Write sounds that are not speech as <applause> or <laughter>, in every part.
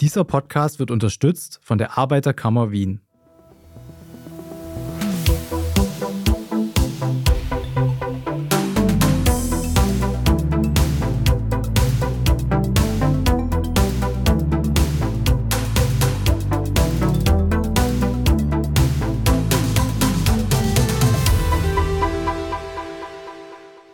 Dieser Podcast wird unterstützt von der Arbeiterkammer Wien.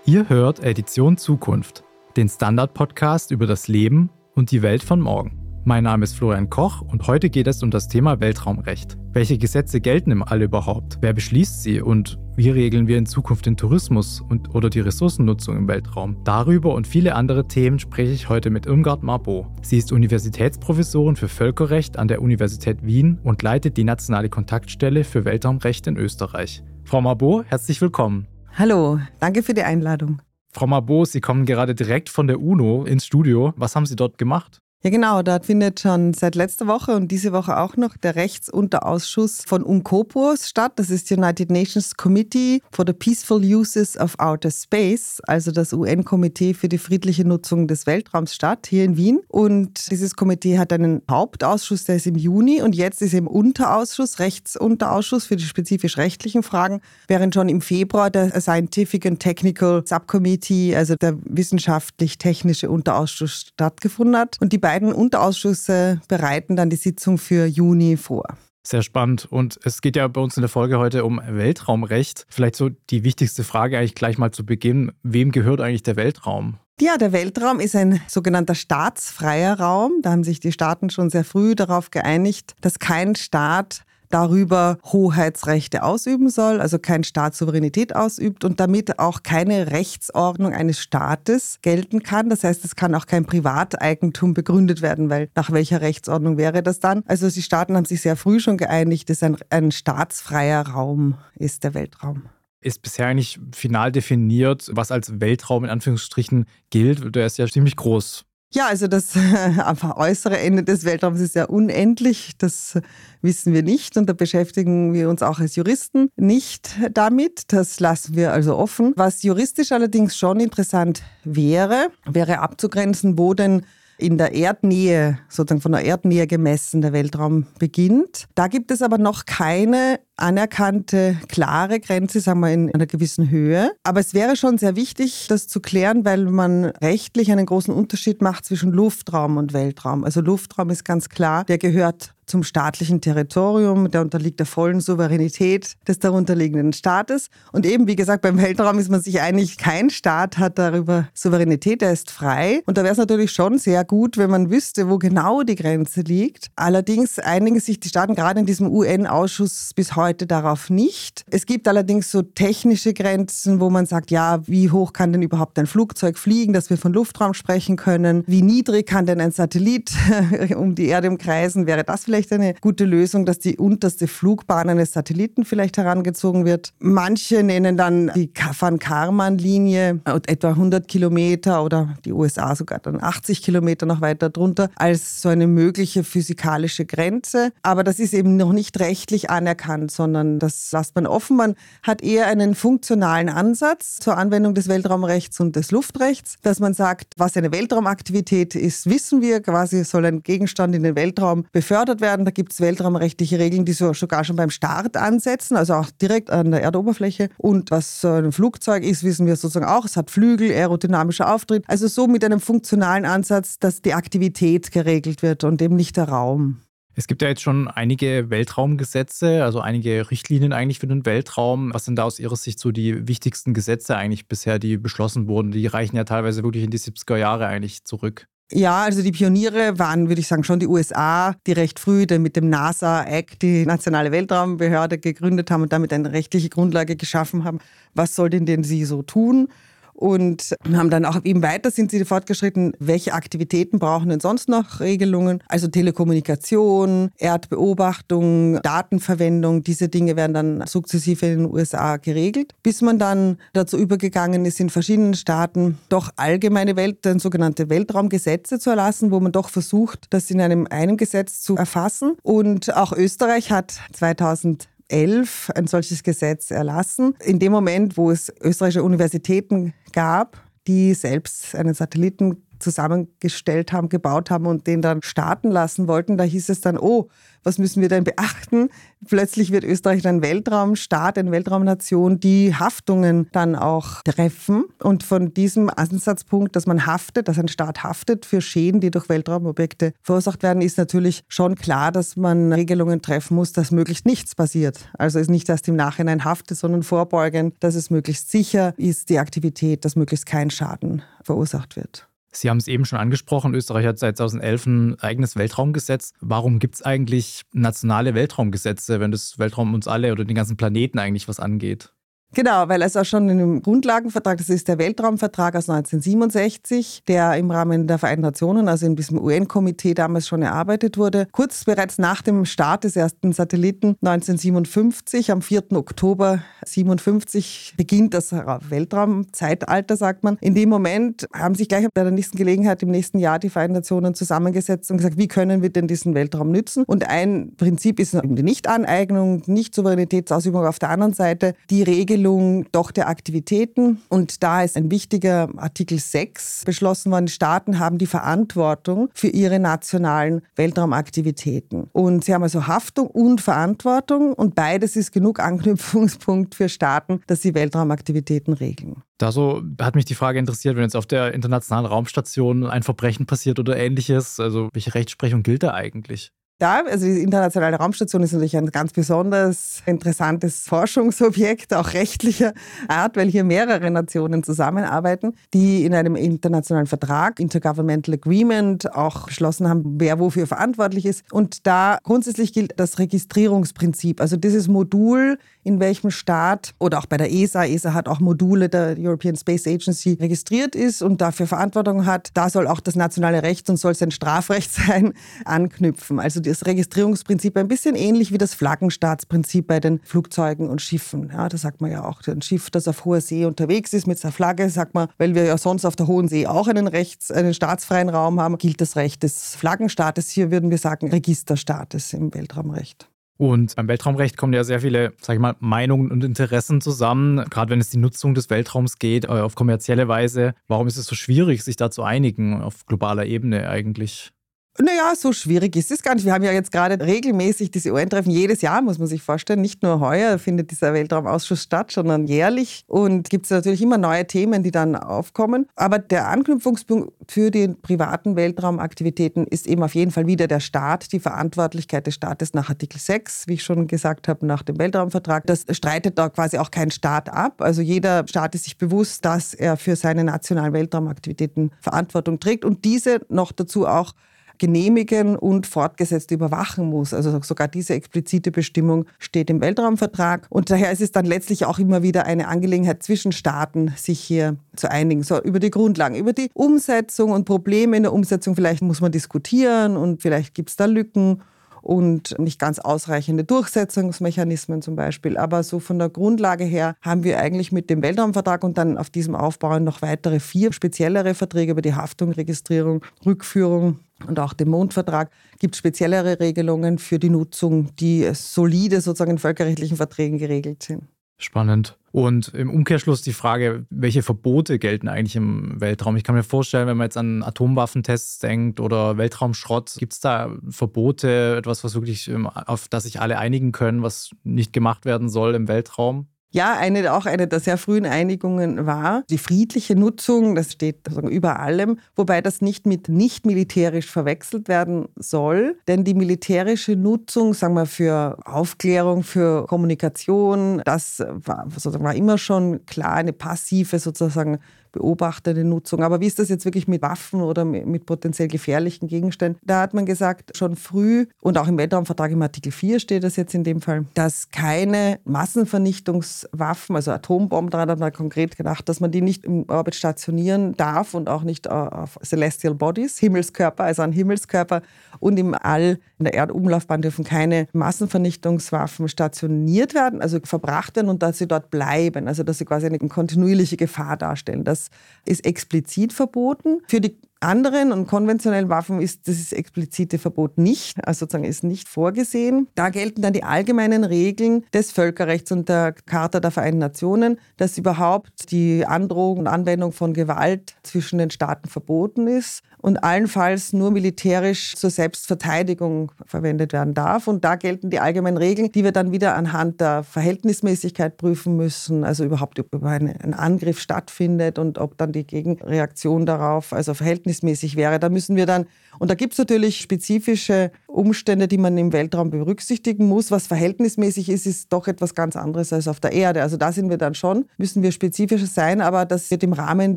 Ihr hört Edition Zukunft, den Standard-Podcast über das Leben und die Welt von morgen. Mein Name ist Florian Koch und heute geht es um das Thema Weltraumrecht. Welche Gesetze gelten im All überhaupt? Wer beschließt sie und wie regeln wir in Zukunft den Tourismus und oder die Ressourcennutzung im Weltraum? Darüber und viele andere Themen spreche ich heute mit Irmgard Marbot. Sie ist Universitätsprofessorin für Völkerrecht an der Universität Wien und leitet die nationale Kontaktstelle für Weltraumrecht in Österreich. Frau Marbot, herzlich willkommen. Hallo, danke für die Einladung. Frau Marbot, Sie kommen gerade direkt von der UNO ins Studio. Was haben Sie dort gemacht? Ja, genau. Dort findet schon seit letzter Woche und diese Woche auch noch der Rechtsunterausschuss von UNCOPOS statt. Das ist United Nations Committee for the Peaceful Uses of Outer Space, also das UN-Komitee für die friedliche Nutzung des Weltraums statt, hier in Wien. Und dieses Komitee hat einen Hauptausschuss, der ist im Juni und jetzt ist im Unterausschuss, Rechtsunterausschuss für die spezifisch rechtlichen Fragen, während schon im Februar der Scientific and Technical Subcommittee, also der wissenschaftlich-technische Unterausschuss stattgefunden hat. Und die beiden beiden Unterausschüsse bereiten dann die Sitzung für Juni vor. Sehr spannend. Und es geht ja bei uns in der Folge heute um Weltraumrecht. Vielleicht so die wichtigste Frage eigentlich gleich mal zu Beginn. Wem gehört eigentlich der Weltraum? Ja, der Weltraum ist ein sogenannter staatsfreier Raum. Da haben sich die Staaten schon sehr früh darauf geeinigt, dass kein Staat darüber Hoheitsrechte ausüben soll, also kein Staat Souveränität ausübt und damit auch keine Rechtsordnung eines Staates gelten kann. Das heißt, es kann auch kein Privateigentum begründet werden, weil nach welcher Rechtsordnung wäre das dann? Also die Staaten haben sich sehr früh schon geeinigt, dass ein, ein staatsfreier Raum ist der Weltraum ist bisher eigentlich final definiert, was als Weltraum in Anführungsstrichen gilt. Der ist ja ziemlich groß. Ja, also das <laughs> äußere Ende des Weltraums ist ja unendlich. Das wissen wir nicht und da beschäftigen wir uns auch als Juristen nicht damit. Das lassen wir also offen. Was juristisch allerdings schon interessant wäre, wäre abzugrenzen, wo denn in der Erdnähe, sozusagen von der Erdnähe gemessen, der Weltraum beginnt. Da gibt es aber noch keine anerkannte, klare Grenze, sagen wir in einer gewissen Höhe. Aber es wäre schon sehr wichtig, das zu klären, weil man rechtlich einen großen Unterschied macht zwischen Luftraum und Weltraum. Also Luftraum ist ganz klar, der gehört zum staatlichen Territorium, der unterliegt der vollen Souveränität des darunterliegenden Staates. Und eben, wie gesagt, beim Weltraum ist man sich einig, kein Staat hat darüber Souveränität, er ist frei. Und da wäre es natürlich schon sehr gut, wenn man wüsste, wo genau die Grenze liegt. Allerdings einigen sich die Staaten gerade in diesem UN-Ausschuss bis heute darauf nicht. Es gibt allerdings so technische Grenzen, wo man sagt, ja, wie hoch kann denn überhaupt ein Flugzeug fliegen, dass wir von Luftraum sprechen können? Wie niedrig kann denn ein Satellit <laughs> um die Erde umkreisen? Wäre das vielleicht eine gute Lösung, dass die unterste Flugbahn eines Satelliten vielleicht herangezogen wird. Manche nennen dann die Van Karman-Linie etwa 100 Kilometer oder die USA sogar dann 80 Kilometer noch weiter drunter als so eine mögliche physikalische Grenze. Aber das ist eben noch nicht rechtlich anerkannt, sondern das lässt man offen. Man hat eher einen funktionalen Ansatz zur Anwendung des Weltraumrechts und des Luftrechts, dass man sagt, was eine Weltraumaktivität ist, wissen wir quasi, soll ein Gegenstand in den Weltraum befördert werden. Da gibt es weltraumrechtliche Regeln, die so sogar schon beim Start ansetzen, also auch direkt an der Erdoberfläche. Und was ein Flugzeug ist, wissen wir sozusagen auch. Es hat Flügel, aerodynamischer Auftritt. Also so mit einem funktionalen Ansatz, dass die Aktivität geregelt wird und eben nicht der Raum. Es gibt ja jetzt schon einige Weltraumgesetze, also einige Richtlinien eigentlich für den Weltraum. Was sind da aus Ihrer Sicht so die wichtigsten Gesetze eigentlich bisher, die beschlossen wurden? Die reichen ja teilweise wirklich in die 70er Jahre eigentlich zurück. Ja, also die Pioniere waren, würde ich sagen, schon die USA, die recht früh mit dem NASA-Act die nationale Weltraumbehörde gegründet haben und damit eine rechtliche Grundlage geschaffen haben. Was soll denn denn sie so tun? Und haben dann auch eben weiter sind sie fortgeschritten, welche Aktivitäten brauchen denn sonst noch Regelungen? Also Telekommunikation, Erdbeobachtung, Datenverwendung, diese Dinge werden dann sukzessive in den USA geregelt, bis man dann dazu übergegangen ist, in verschiedenen Staaten doch allgemeine Welt, sogenannte Weltraumgesetze zu erlassen, wo man doch versucht, das in einem, einem Gesetz zu erfassen. Und auch Österreich hat 2000 2011 ein solches Gesetz erlassen. In dem Moment, wo es österreichische Universitäten gab, die selbst einen Satelliten zusammengestellt haben, gebaut haben und den dann starten lassen wollten, da hieß es dann, oh, was müssen wir denn beachten? Plötzlich wird Österreich ein Weltraumstaat, eine Weltraumnation, die Haftungen dann auch treffen. Und von diesem Ansatzpunkt, dass man haftet, dass ein Staat haftet für Schäden, die durch Weltraumobjekte verursacht werden, ist natürlich schon klar, dass man Regelungen treffen muss, dass möglichst nichts passiert. Also ist nicht erst im Nachhinein haftet, sondern vorbeugend, dass es möglichst sicher ist, die Aktivität, dass möglichst kein Schaden verursacht wird. Sie haben es eben schon angesprochen, Österreich hat seit 2011 ein eigenes Weltraumgesetz. Warum gibt es eigentlich nationale Weltraumgesetze, wenn das Weltraum uns alle oder den ganzen Planeten eigentlich was angeht? Genau, weil es auch schon in dem Grundlagenvertrag, das ist der Weltraumvertrag aus 1967, der im Rahmen der Vereinten Nationen, also in diesem UN-Komitee damals schon erarbeitet wurde. Kurz bereits nach dem Start des ersten Satelliten 1957, am 4. Oktober 1957, beginnt das Weltraumzeitalter, sagt man. In dem Moment haben sich gleich bei der nächsten Gelegenheit im nächsten Jahr die Vereinten Nationen zusammengesetzt und gesagt, wie können wir denn diesen Weltraum nützen? Und ein Prinzip ist eben die Nichtaneignung, Nicht-Souveränitätsausübung auf der anderen Seite, die Regelung Regelung doch der Aktivitäten. Und da ist ein wichtiger Artikel 6 beschlossen worden. Staaten haben die Verantwortung für ihre nationalen Weltraumaktivitäten. Und sie haben also Haftung und Verantwortung. Und beides ist genug Anknüpfungspunkt für Staaten, dass sie Weltraumaktivitäten regeln. Da so hat mich die Frage interessiert, wenn jetzt auf der internationalen Raumstation ein Verbrechen passiert oder ähnliches, also welche Rechtsprechung gilt da eigentlich? Ja, also die Internationale Raumstation ist natürlich ein ganz besonders interessantes Forschungsobjekt, auch rechtlicher Art, weil hier mehrere Nationen zusammenarbeiten, die in einem internationalen Vertrag, Intergovernmental Agreement, auch beschlossen haben, wer wofür verantwortlich ist. Und da grundsätzlich gilt das Registrierungsprinzip. Also dieses Modul, in welchem Staat oder auch bei der ESA, ESA hat auch Module der European Space Agency registriert ist und dafür Verantwortung hat, da soll auch das nationale Recht und soll es ein Strafrecht <laughs> sein, anknüpfen. Also das Registrierungsprinzip ein bisschen ähnlich wie das Flaggenstaatsprinzip bei den Flugzeugen und Schiffen. Ja, da sagt man ja auch, ein Schiff, das auf hoher See unterwegs ist mit seiner Flagge, sagt man, weil wir ja sonst auf der hohen See auch einen Rechts-, einen staatsfreien Raum haben, gilt das Recht des Flaggenstaates. Hier würden wir sagen Registerstaates im Weltraumrecht. Und beim Weltraumrecht kommen ja sehr viele, sag ich mal, Meinungen und Interessen zusammen, gerade wenn es die Nutzung des Weltraums geht, äh, auf kommerzielle Weise. Warum ist es so schwierig, sich da zu einigen auf globaler Ebene eigentlich? Naja, so schwierig ist es gar nicht. Wir haben ja jetzt gerade regelmäßig diese UN-Treffen. Jedes Jahr muss man sich vorstellen. Nicht nur heuer findet dieser Weltraumausschuss statt, sondern jährlich. Und gibt es natürlich immer neue Themen, die dann aufkommen. Aber der Anknüpfungspunkt für die privaten Weltraumaktivitäten ist eben auf jeden Fall wieder der Staat, die Verantwortlichkeit des Staates nach Artikel 6, wie ich schon gesagt habe, nach dem Weltraumvertrag. Das streitet da quasi auch kein Staat ab. Also jeder Staat ist sich bewusst, dass er für seine nationalen Weltraumaktivitäten Verantwortung trägt und diese noch dazu auch genehmigen und fortgesetzt überwachen muss. Also sogar diese explizite Bestimmung steht im Weltraumvertrag. Und daher ist es dann letztlich auch immer wieder eine Angelegenheit zwischen Staaten, sich hier zu einigen. So über die Grundlagen, über die Umsetzung und Probleme in der Umsetzung. Vielleicht muss man diskutieren und vielleicht gibt es da Lücken und nicht ganz ausreichende Durchsetzungsmechanismen zum Beispiel. Aber so von der Grundlage her haben wir eigentlich mit dem Weltraumvertrag und dann auf diesem aufbauen noch weitere vier speziellere Verträge über die Haftung, Registrierung, Rückführung und auch dem Mondvertrag gibt speziellere Regelungen für die Nutzung, die solide sozusagen in völkerrechtlichen Verträgen geregelt sind. Spannend. Und im Umkehrschluss die Frage, welche Verbote gelten eigentlich im Weltraum? Ich kann mir vorstellen, wenn man jetzt an Atomwaffentests denkt oder Weltraumschrott, gibt es da Verbote, etwas, was wirklich, ähm, auf das sich alle einigen können, was nicht gemacht werden soll im Weltraum? Ja, eine, auch eine der sehr frühen Einigungen war die friedliche Nutzung, das steht über allem, wobei das nicht mit nicht militärisch verwechselt werden soll, denn die militärische Nutzung, sagen wir für Aufklärung, für Kommunikation, das war, sozusagen war immer schon klar eine passive sozusagen beobachtende Nutzung. Aber wie ist das jetzt wirklich mit Waffen oder mit potenziell gefährlichen Gegenständen? Da hat man gesagt, schon früh und auch im Weltraumvertrag im Artikel 4 steht das jetzt in dem Fall, dass keine Massenvernichtungswaffen, also Atombomben, daran hat man konkret gedacht, dass man die nicht im Orbit stationieren darf und auch nicht auf Celestial Bodies, Himmelskörper, also an Himmelskörper und im All, in der Erdumlaufbahn dürfen keine Massenvernichtungswaffen stationiert werden, also verbracht werden und dass sie dort bleiben, also dass sie quasi eine kontinuierliche Gefahr darstellen. Das ist explizit verboten. Für die anderen und konventionellen Waffen ist dieses explizite Verbot nicht, also sozusagen ist nicht vorgesehen. Da gelten dann die allgemeinen Regeln des Völkerrechts und der Charta der Vereinten Nationen, dass überhaupt die Androhung und Anwendung von Gewalt zwischen den Staaten verboten ist und allenfalls nur militärisch zur Selbstverteidigung verwendet werden darf. Und da gelten die allgemeinen Regeln, die wir dann wieder anhand der Verhältnismäßigkeit prüfen müssen, also überhaupt ob ein Angriff stattfindet und ob dann die Gegenreaktion darauf also verhältnismäßig wäre. Da müssen wir dann, und da gibt es natürlich spezifische Umstände, die man im Weltraum berücksichtigen muss. Was verhältnismäßig ist, ist doch etwas ganz anderes als auf der Erde. Also da sind wir dann schon, müssen wir spezifischer sein, aber das wird im Rahmen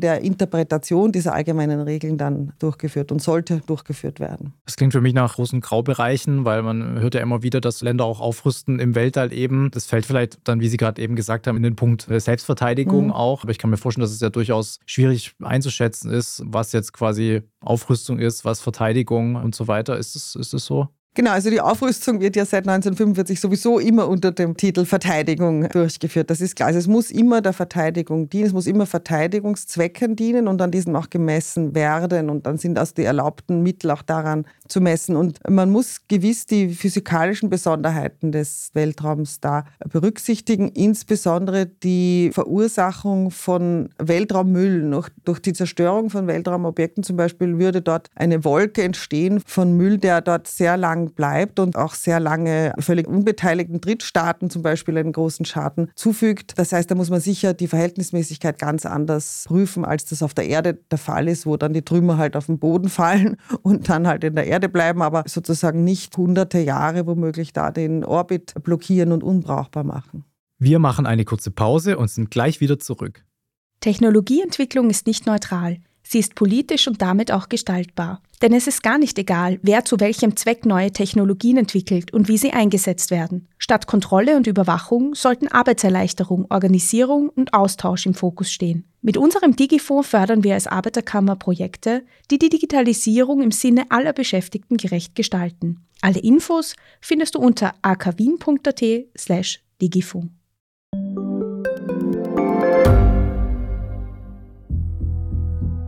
der Interpretation dieser allgemeinen Regeln dann durch durchgeführt und sollte durchgeführt werden. Das klingt für mich nach großen Graubereichen, weil man hört ja immer wieder, dass Länder auch aufrüsten im Weltall eben. Das fällt vielleicht dann, wie Sie gerade eben gesagt haben, in den Punkt Selbstverteidigung mhm. auch. Aber ich kann mir vorstellen, dass es ja durchaus schwierig einzuschätzen ist, was jetzt quasi Aufrüstung ist, was Verteidigung und so weiter. Ist es, ist so? Genau, also die Aufrüstung wird ja seit 1945 sowieso immer unter dem Titel Verteidigung durchgeführt. Das ist klar. Also es muss immer der Verteidigung dienen, es muss immer Verteidigungszwecken dienen und an diesen auch gemessen werden. Und dann sind also die erlaubten Mittel auch daran zu messen. Und man muss gewiss die physikalischen Besonderheiten des Weltraums da berücksichtigen, insbesondere die Verursachung von Weltraummüll. Durch die Zerstörung von Weltraumobjekten zum Beispiel würde dort eine Wolke entstehen von Müll, der dort sehr lang bleibt und auch sehr lange völlig unbeteiligten Drittstaaten zum Beispiel einen großen Schaden zufügt. Das heißt, da muss man sicher die Verhältnismäßigkeit ganz anders prüfen, als das auf der Erde der Fall ist, wo dann die Trümmer halt auf den Boden fallen <laughs> und dann halt in der Erde bleiben, aber sozusagen nicht hunderte Jahre womöglich da den Orbit blockieren und unbrauchbar machen. Wir machen eine kurze Pause und sind gleich wieder zurück. Technologieentwicklung ist nicht neutral. Sie ist politisch und damit auch gestaltbar. Denn es ist gar nicht egal, wer zu welchem Zweck neue Technologien entwickelt und wie sie eingesetzt werden. Statt Kontrolle und Überwachung sollten Arbeitserleichterung, Organisierung und Austausch im Fokus stehen. Mit unserem Digifonds fördern wir als Arbeiterkammer Projekte, die die Digitalisierung im Sinne aller Beschäftigten gerecht gestalten. Alle Infos findest du unter akwien.at slash Digifonds.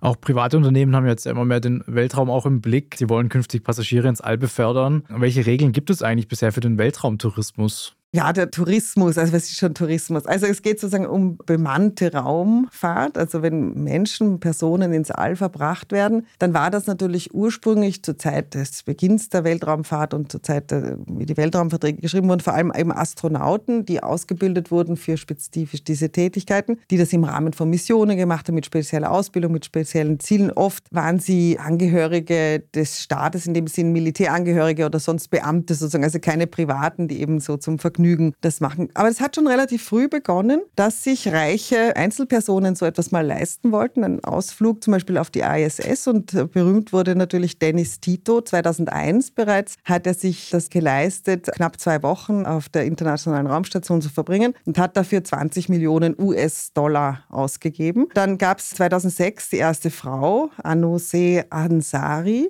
Auch private Unternehmen haben jetzt immer mehr den Weltraum auch im Blick. Sie wollen künftig Passagiere ins All befördern. Welche Regeln gibt es eigentlich bisher für den Weltraumtourismus? Ja, der Tourismus, also was ist schon Tourismus? Also es geht sozusagen um bemannte Raumfahrt. Also wenn Menschen, Personen ins All verbracht werden, dann war das natürlich ursprünglich zur Zeit des Beginns der Weltraumfahrt und zur Zeit, wie die Weltraumverträge geschrieben wurden, vor allem eben Astronauten, die ausgebildet wurden für spezifisch diese Tätigkeiten, die das im Rahmen von Missionen gemacht haben, mit spezieller Ausbildung, mit speziellen Zielen. Oft waren sie Angehörige des Staates, in dem Sinne Militärangehörige oder sonst Beamte sozusagen, also keine Privaten, die eben so zum Vergnügen Vergnügen das machen. Aber es hat schon relativ früh begonnen, dass sich reiche Einzelpersonen so etwas mal leisten wollten. Ein Ausflug zum Beispiel auf die ISS und berühmt wurde natürlich Dennis Tito. 2001 bereits hat er sich das geleistet, knapp zwei Wochen auf der Internationalen Raumstation zu verbringen und hat dafür 20 Millionen US-Dollar ausgegeben. Dann gab es 2006 die erste Frau, Anose Ansari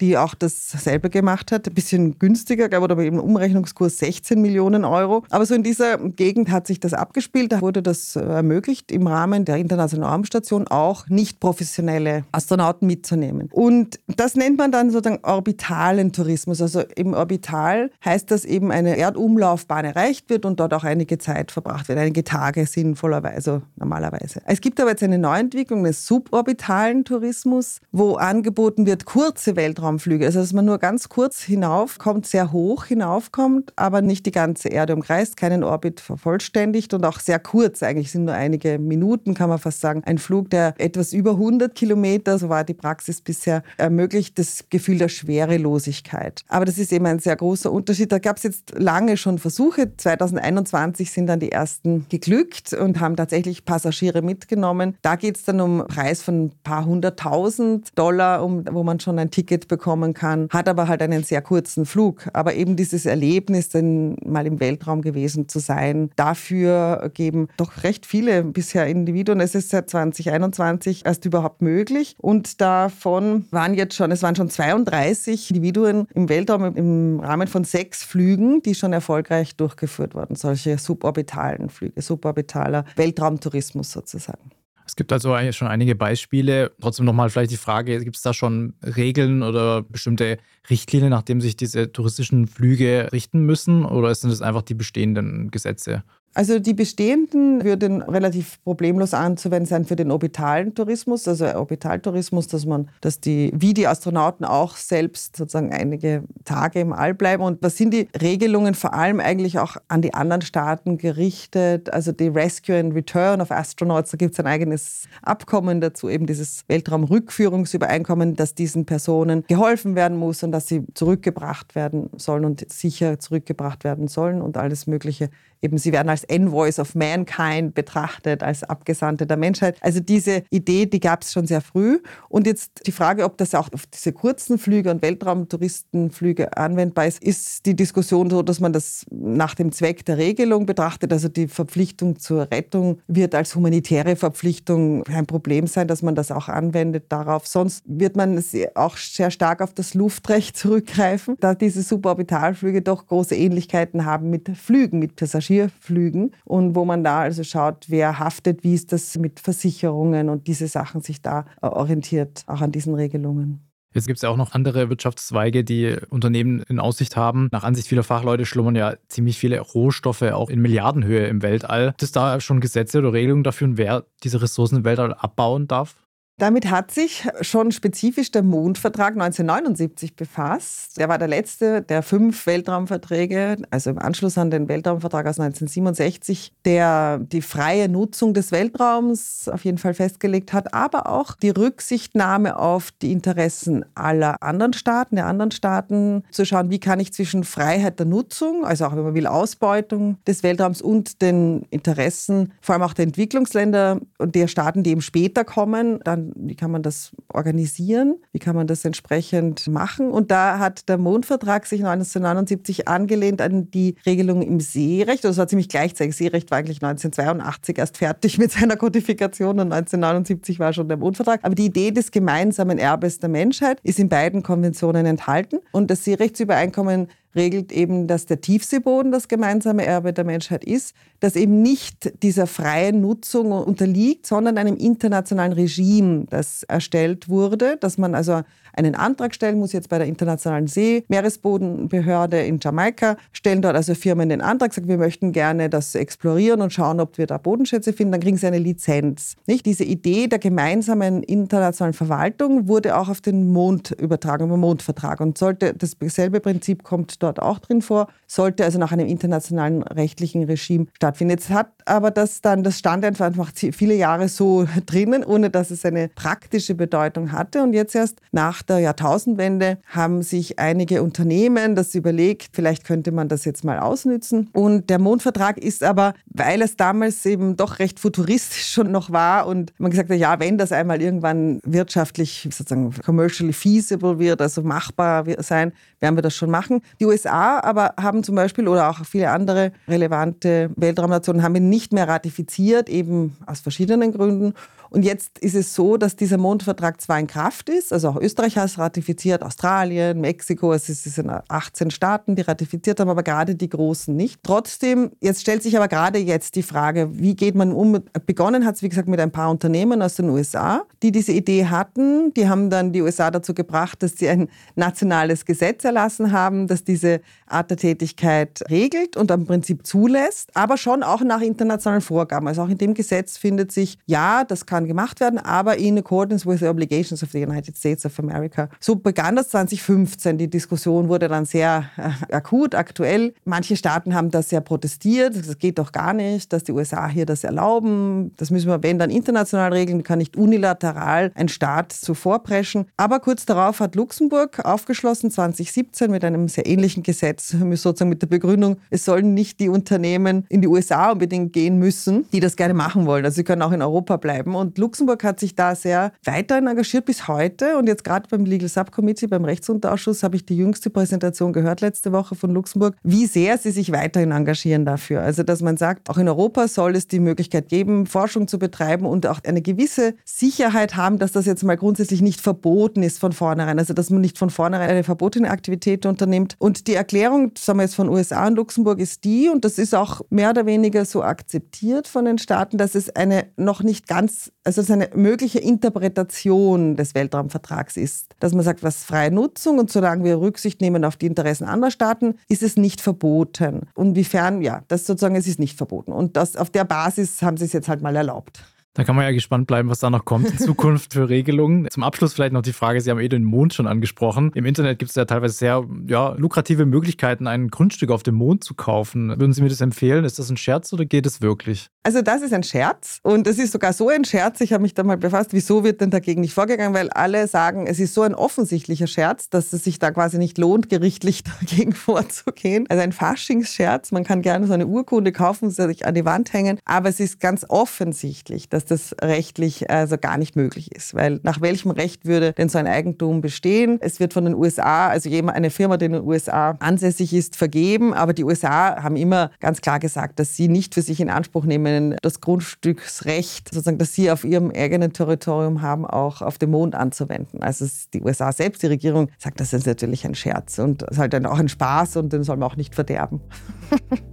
die auch dasselbe gemacht hat. Ein bisschen günstiger, glaube ich, aber im Umrechnungskurs 16 Millionen Euro. Aber so in dieser Gegend hat sich das abgespielt. Da wurde das ermöglicht, im Rahmen der Internationalen Raumstation auch nicht professionelle Astronauten mitzunehmen. Und das nennt man dann sozusagen orbitalen Tourismus. Also im Orbital heißt das eben eine Erdumlaufbahn erreicht wird und dort auch einige Zeit verbracht wird, einige Tage sinnvollerweise, normalerweise. Es gibt aber jetzt eine Neuentwicklung des suborbitalen Tourismus, wo angeboten wird kurze Weltraumflüge, also dass man nur ganz kurz hinaufkommt, sehr hoch hinaufkommt, aber nicht die ganze Erde umkreist, keinen Orbit vervollständigt und auch sehr kurz, eigentlich sind nur einige Minuten, kann man fast sagen. Ein Flug, der etwas über 100 Kilometer, so war die Praxis bisher, ermöglicht das Gefühl der Schwerelosigkeit. Aber das ist eben ein sehr großer Unterschied. Da gab es jetzt lange schon Versuche. 2021 sind dann die ersten geglückt und haben tatsächlich Passagiere mitgenommen. Da geht es dann um einen Preis von ein paar hunderttausend Dollar, um, wo man schon ein Ticket bekommen kann, hat aber halt einen sehr kurzen Flug. Aber eben dieses Erlebnis, dann mal im Weltraum gewesen zu sein, dafür geben doch recht viele bisher Individuen. Es ist seit 2021 erst überhaupt möglich und davon waren jetzt schon, es waren schon 32 Individuen im Weltraum im Rahmen von sechs Flügen, die schon erfolgreich durchgeführt wurden, solche suborbitalen Flüge, suborbitaler Weltraumtourismus sozusagen. Es gibt also schon einige Beispiele. Trotzdem nochmal vielleicht die Frage, gibt es da schon Regeln oder bestimmte Richtlinien, nach denen sich diese touristischen Flüge richten müssen? Oder sind es einfach die bestehenden Gesetze? Also die bestehenden würden relativ problemlos anzuwenden sein für den orbitalen Tourismus, also Orbitaltourismus, dass man, dass die, wie die Astronauten auch selbst sozusagen einige Tage im All bleiben. Und was sind die Regelungen vor allem eigentlich auch an die anderen Staaten gerichtet? Also die Rescue and Return of Astronauts, da gibt es ein eigenes Abkommen dazu, eben dieses Weltraumrückführungsübereinkommen, dass diesen Personen geholfen werden muss und dass sie zurückgebracht werden sollen und sicher zurückgebracht werden sollen und alles Mögliche eben sie werden als Envoys of Mankind betrachtet, als Abgesandte der Menschheit. Also diese Idee, die gab es schon sehr früh. Und jetzt die Frage, ob das auch auf diese kurzen Flüge und Weltraumtouristenflüge anwendbar ist, ist die Diskussion so, dass man das nach dem Zweck der Regelung betrachtet. Also die Verpflichtung zur Rettung wird als humanitäre Verpflichtung kein Problem sein, dass man das auch anwendet darauf. Sonst wird man auch sehr stark auf das Luftrecht <laughs> zurückgreifen, da diese Suborbitalflüge doch große Ähnlichkeiten haben mit Flügen, mit Passagieren. Passagierflügen und wo man da also schaut, wer haftet, wie ist das mit Versicherungen und diese Sachen sich da äh, orientiert, auch an diesen Regelungen. Jetzt gibt es ja auch noch andere Wirtschaftszweige, die Unternehmen in Aussicht haben. Nach Ansicht vieler Fachleute schlummern ja ziemlich viele Rohstoffe auch in Milliardenhöhe im Weltall. Gibt es da schon Gesetze oder Regelungen dafür, wer diese Ressourcen im Weltall abbauen darf? Damit hat sich schon spezifisch der Mondvertrag 1979 befasst. Der war der letzte der fünf Weltraumverträge, also im Anschluss an den Weltraumvertrag aus 1967, der die freie Nutzung des Weltraums auf jeden Fall festgelegt hat, aber auch die Rücksichtnahme auf die Interessen aller anderen Staaten, der anderen Staaten, zu schauen, wie kann ich zwischen Freiheit der Nutzung, also auch wenn man will Ausbeutung des Weltraums und den Interessen, vor allem auch der Entwicklungsländer und der Staaten, die eben später kommen, dann wie kann man das organisieren, wie kann man das entsprechend machen. Und da hat der Mondvertrag sich 1979 angelehnt an die Regelung im Seerecht. Das war ziemlich gleichzeitig. Seerecht war eigentlich 1982 erst fertig mit seiner Kodifikation und 1979 war schon der Mondvertrag. Aber die Idee des gemeinsamen Erbes der Menschheit ist in beiden Konventionen enthalten. Und das Seerechtsübereinkommen regelt eben, dass der Tiefseeboden das gemeinsame Erbe der Menschheit ist, das eben nicht dieser freien Nutzung unterliegt, sondern einem internationalen Regime, das erstellt wurde, dass man also einen Antrag stellen muss, jetzt bei der Internationalen See-Meeresbodenbehörde in Jamaika, stellen dort also Firmen den Antrag, sagen, wir möchten gerne das explorieren und schauen, ob wir da Bodenschätze finden, dann kriegen sie eine Lizenz. Nicht? Diese Idee der gemeinsamen internationalen Verwaltung wurde auch auf den Mond übertragen, über den Mondvertrag und sollte, dasselbe Prinzip kommt dort auch drin vor, sollte also nach einem internationalen rechtlichen Regime stattfinden. Jetzt hat aber das dann, das stand einfach viele Jahre so <laughs> drinnen, ohne dass es eine praktische Bedeutung hatte und jetzt erst nach der Jahrtausendwende haben sich einige Unternehmen das überlegt, vielleicht könnte man das jetzt mal ausnützen. Und der Mondvertrag ist aber, weil es damals eben doch recht futuristisch <laughs> schon noch war und man gesagt hat, ja, wenn das einmal irgendwann wirtschaftlich sozusagen commercially feasible wird, also machbar sein, werden wir das schon machen. Die USA aber haben zum Beispiel oder auch viele andere relevante Weltraumnationen haben ihn nicht mehr ratifiziert, eben aus verschiedenen Gründen. Und jetzt ist es so, dass dieser Mondvertrag zwar in Kraft ist, also auch Österreich hat es ratifiziert, Australien, Mexiko, es sind 18 Staaten, die ratifiziert haben, aber gerade die großen nicht. Trotzdem, jetzt stellt sich aber gerade jetzt die Frage, wie geht man um? Begonnen hat es, wie gesagt, mit ein paar Unternehmen aus den USA, die diese Idee hatten. Die haben dann die USA dazu gebracht, dass sie ein nationales Gesetz erlassen haben, das diese Art der Tätigkeit regelt und am Prinzip zulässt, aber schon auch nach internationalen Vorgaben. Also auch in dem Gesetz findet sich, ja, das kann gemacht werden, aber in accordance with the obligations of the United States of America. So begann das 2015. Die Diskussion wurde dann sehr äh, akut, aktuell. Manche Staaten haben das sehr protestiert. Das geht doch gar nicht, dass die USA hier das erlauben. Das müssen wir, wenn, dann international regeln. kann nicht unilateral ein Staat zuvor preschen. Aber kurz darauf hat Luxemburg aufgeschlossen, 2017, mit einem sehr ähnlichen Gesetz, sozusagen mit der Begründung, es sollen nicht die Unternehmen in die USA unbedingt gehen müssen, die das gerne machen wollen. Also sie können auch in Europa bleiben. Und Luxemburg hat sich da sehr weiterhin engagiert bis heute. Und jetzt gerade beim Legal Subcommittee, beim Rechtsunterausschuss, habe ich die jüngste Präsentation gehört letzte Woche von Luxemburg, wie sehr sie sich weiterhin engagieren dafür. Also dass man sagt, auch in Europa soll es die Möglichkeit geben, Forschung zu betreiben und auch eine gewisse Sicherheit haben, dass das jetzt mal grundsätzlich nicht verboten ist von vornherein. Also dass man nicht von vornherein eine verbotene Aktivität unternimmt. Und die Erklärung, sagen wir jetzt von USA und Luxemburg, ist die, und das ist auch mehr oder weniger so akzeptiert von den Staaten, dass es eine noch nicht ganz, also es eine mögliche Interpretation des Weltraumvertrags ist. Dass man sagt, was freie Nutzung und solange wir Rücksicht nehmen auf die Interessen anderer Staaten, ist es nicht verboten. Inwiefern, ja, das sozusagen, es ist nicht verboten. Und das, auf der Basis haben sie es jetzt halt mal erlaubt. Da kann man ja gespannt bleiben, was da noch kommt in Zukunft für Regelungen. Zum Abschluss vielleicht noch die Frage, Sie haben eh den Mond schon angesprochen. Im Internet gibt es ja teilweise sehr ja, lukrative Möglichkeiten, ein Grundstück auf dem Mond zu kaufen. Würden Sie mir das empfehlen? Ist das ein Scherz oder geht es wirklich? Also das ist ein Scherz und es ist sogar so ein Scherz, ich habe mich da mal befasst, wieso wird denn dagegen nicht vorgegangen, weil alle sagen, es ist so ein offensichtlicher Scherz, dass es sich da quasi nicht lohnt, gerichtlich <laughs> dagegen vorzugehen. Also ein Faschingsscherz, man kann gerne so eine Urkunde kaufen, sich an die Wand hängen, aber es ist ganz offensichtlich, dass das rechtlich also gar nicht möglich ist. Weil nach welchem Recht würde denn so ein Eigentum bestehen? Es wird von den USA, also jemand, eine Firma, die in den USA ansässig ist, vergeben, aber die USA haben immer ganz klar gesagt, dass sie nicht für sich in Anspruch nehmen, das Grundstücksrecht, sozusagen, das sie auf ihrem eigenen Territorium haben, auch auf dem Mond anzuwenden. Also die USA selbst, die Regierung, sagt, das ist natürlich ein Scherz und es ist halt dann auch ein Spaß und den soll man auch nicht verderben.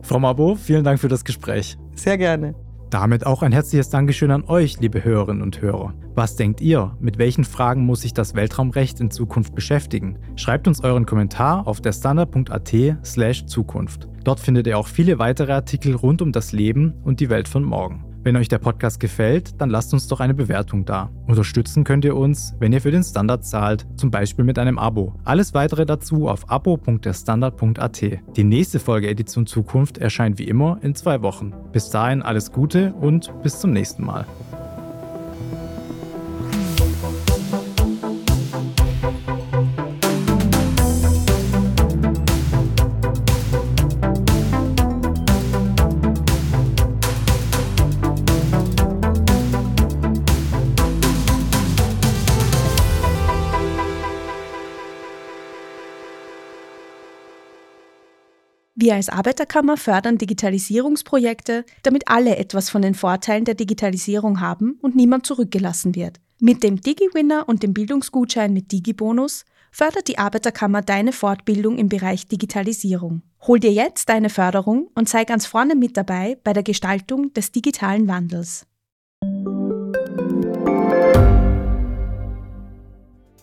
Frau Mabo, vielen Dank für das Gespräch. Sehr gerne. Damit auch ein herzliches Dankeschön an euch, liebe Hörerinnen und Hörer. Was denkt ihr? Mit welchen Fragen muss sich das Weltraumrecht in Zukunft beschäftigen? Schreibt uns euren Kommentar auf der standard.at/slash Zukunft. Dort findet ihr auch viele weitere Artikel rund um das Leben und die Welt von morgen. Wenn euch der Podcast gefällt, dann lasst uns doch eine Bewertung da. Unterstützen könnt ihr uns, wenn ihr für den Standard zahlt, zum Beispiel mit einem Abo. Alles weitere dazu auf abo.derstandard.at. Die nächste Folge Edition Zukunft erscheint wie immer in zwei Wochen. Bis dahin alles Gute und bis zum nächsten Mal. Wir als Arbeiterkammer fördern Digitalisierungsprojekte, damit alle etwas von den Vorteilen der Digitalisierung haben und niemand zurückgelassen wird. Mit dem DigiWinner und dem Bildungsgutschein mit DigiBonus fördert die Arbeiterkammer deine Fortbildung im Bereich Digitalisierung. Hol dir jetzt deine Förderung und sei ganz vorne mit dabei bei der Gestaltung des digitalen Wandels.